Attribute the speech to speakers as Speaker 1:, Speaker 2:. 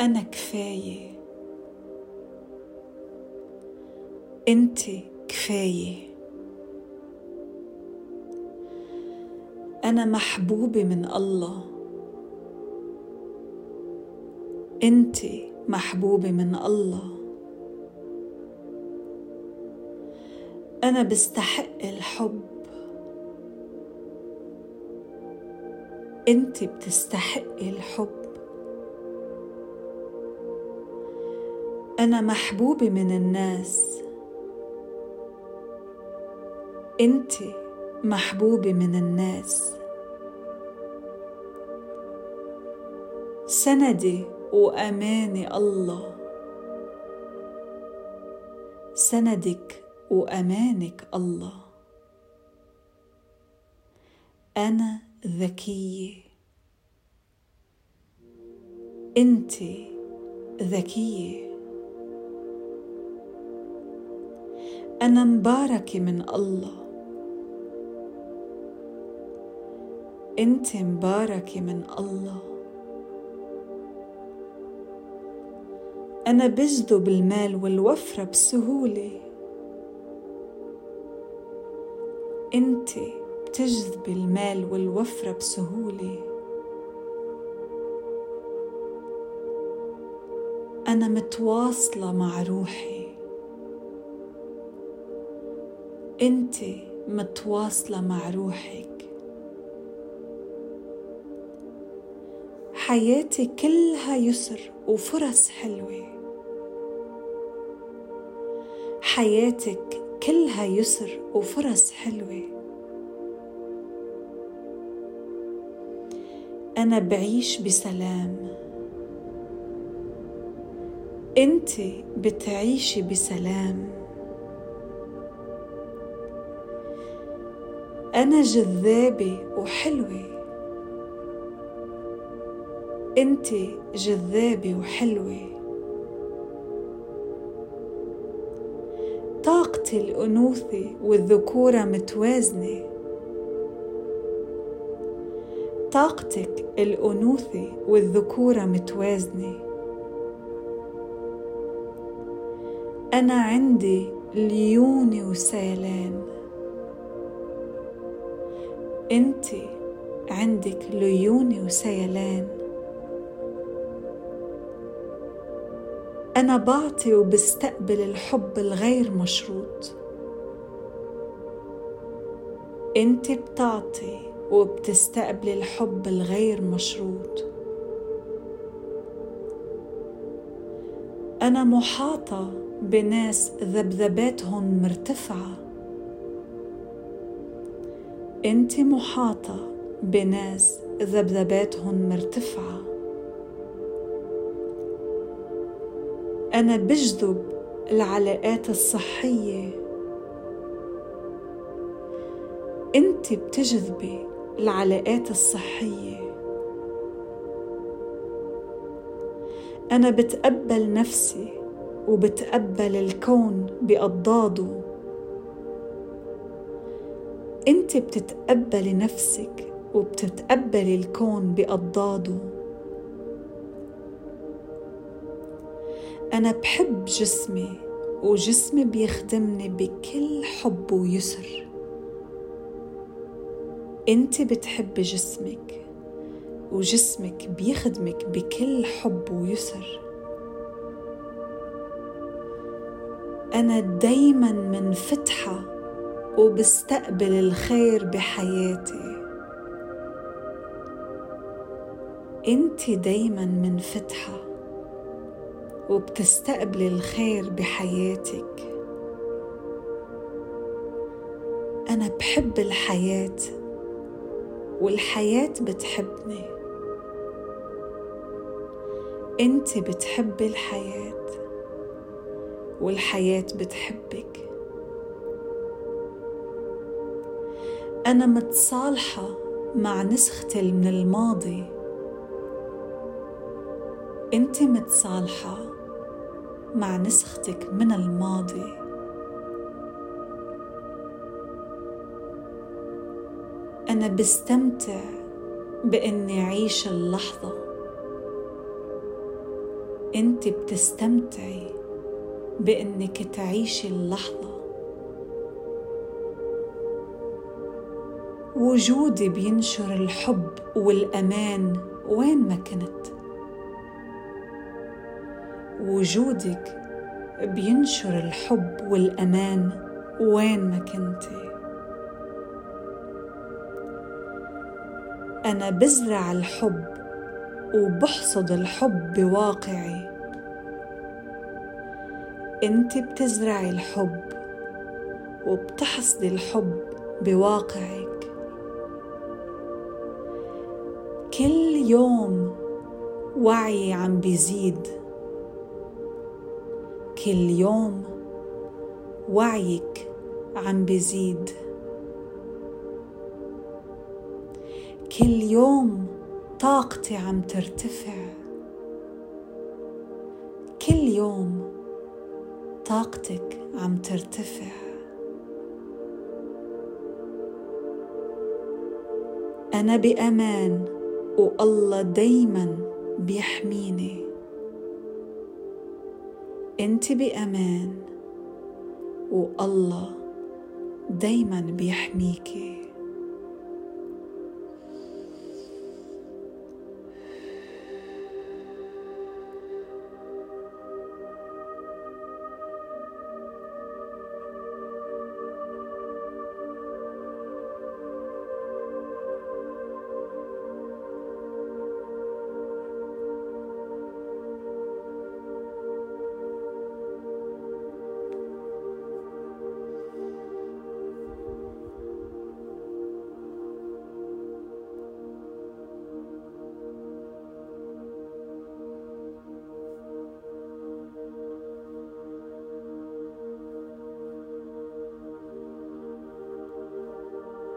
Speaker 1: أنا كفاية. أنت كفاية. أنا محبوبة من الله. أنت محبوبة من الله. أنا بستحق الحب. أنت بتستحقي الحب. أنا محبوبة من الناس. أنت محبوبة من الناس. سندي وأماني الله. سندك وأمانك الله. أنا ذكية. أنت ذكية. أنا مباركة من الله. أنت مباركة من الله. أنا بجذب المال والوفرة بسهولة. أنت بتجذب المال والوفرة بسهولة. أنا متواصلة مع روحي. أنت متواصلة مع روحك. حياتي كلها يسر وفرص حلوة. حياتك كلها يسر وفرص حلوة. أنا بعيش بسلام. أنت بتعيشي بسلام. أنا جذابة وحلوة. أنت جذابة وحلوة. طاقتي الأنوثة والذكورة متوازنة. طاقتك الأنوثة والذكورة متوازنة. أنا عندي ليونة وسيلان. أنت عندك ليونه وسيلان. أنا بعطي وبستقبل الحب الغير مشروط. أنت بتعطي وبتستقبل الحب الغير مشروط. أنا محاطة بناس ذبذباتهم مرتفعة. أنت محاطة بناس ذبذباتهم مرتفعة. أنا بجذب العلاقات الصحية. أنت بتجذبي العلاقات الصحية. أنا بتقبل نفسي وبتقبل الكون بأضداده. أنت بتتقبلي نفسك وبتتقبلي الكون بأضداده. أنا بحب جسمي وجسمي بيخدمني بكل حب ويسر. أنت بتحبي جسمك وجسمك بيخدمك بكل حب ويسر. أنا دايما منفتحة وبستقبل الخير بحياتي. أنت دايما منفتحة وبتستقبلي الخير بحياتك. أنا بحب الحياة والحياة بتحبني. انت بتحبي الحياة والحياة بتحبك. أنا متصالحة مع نسختي من الماضي. أنت متصالحة مع نسختك من الماضي. أنا بستمتع بإني أعيش اللحظة. أنت بتستمتعي بإنك تعيشي اللحظة. وجودي بينشر الحب والأمان وين ما كنت. وجودك بينشر الحب والأمان وين ما كنتي أنا بزرع الحب وبحصد الحب بواقعي. أنت بتزرعي الحب وبتحصدي الحب بواقعك. يوم وعي عم بيزيد. كل يوم وعيك عم بيزيد. كل يوم طاقتي عم ترتفع. كل يوم طاقتك عم ترتفع. أنا بأمان. والله دايما بيحميني. أنت بأمان والله دايما بيحميكي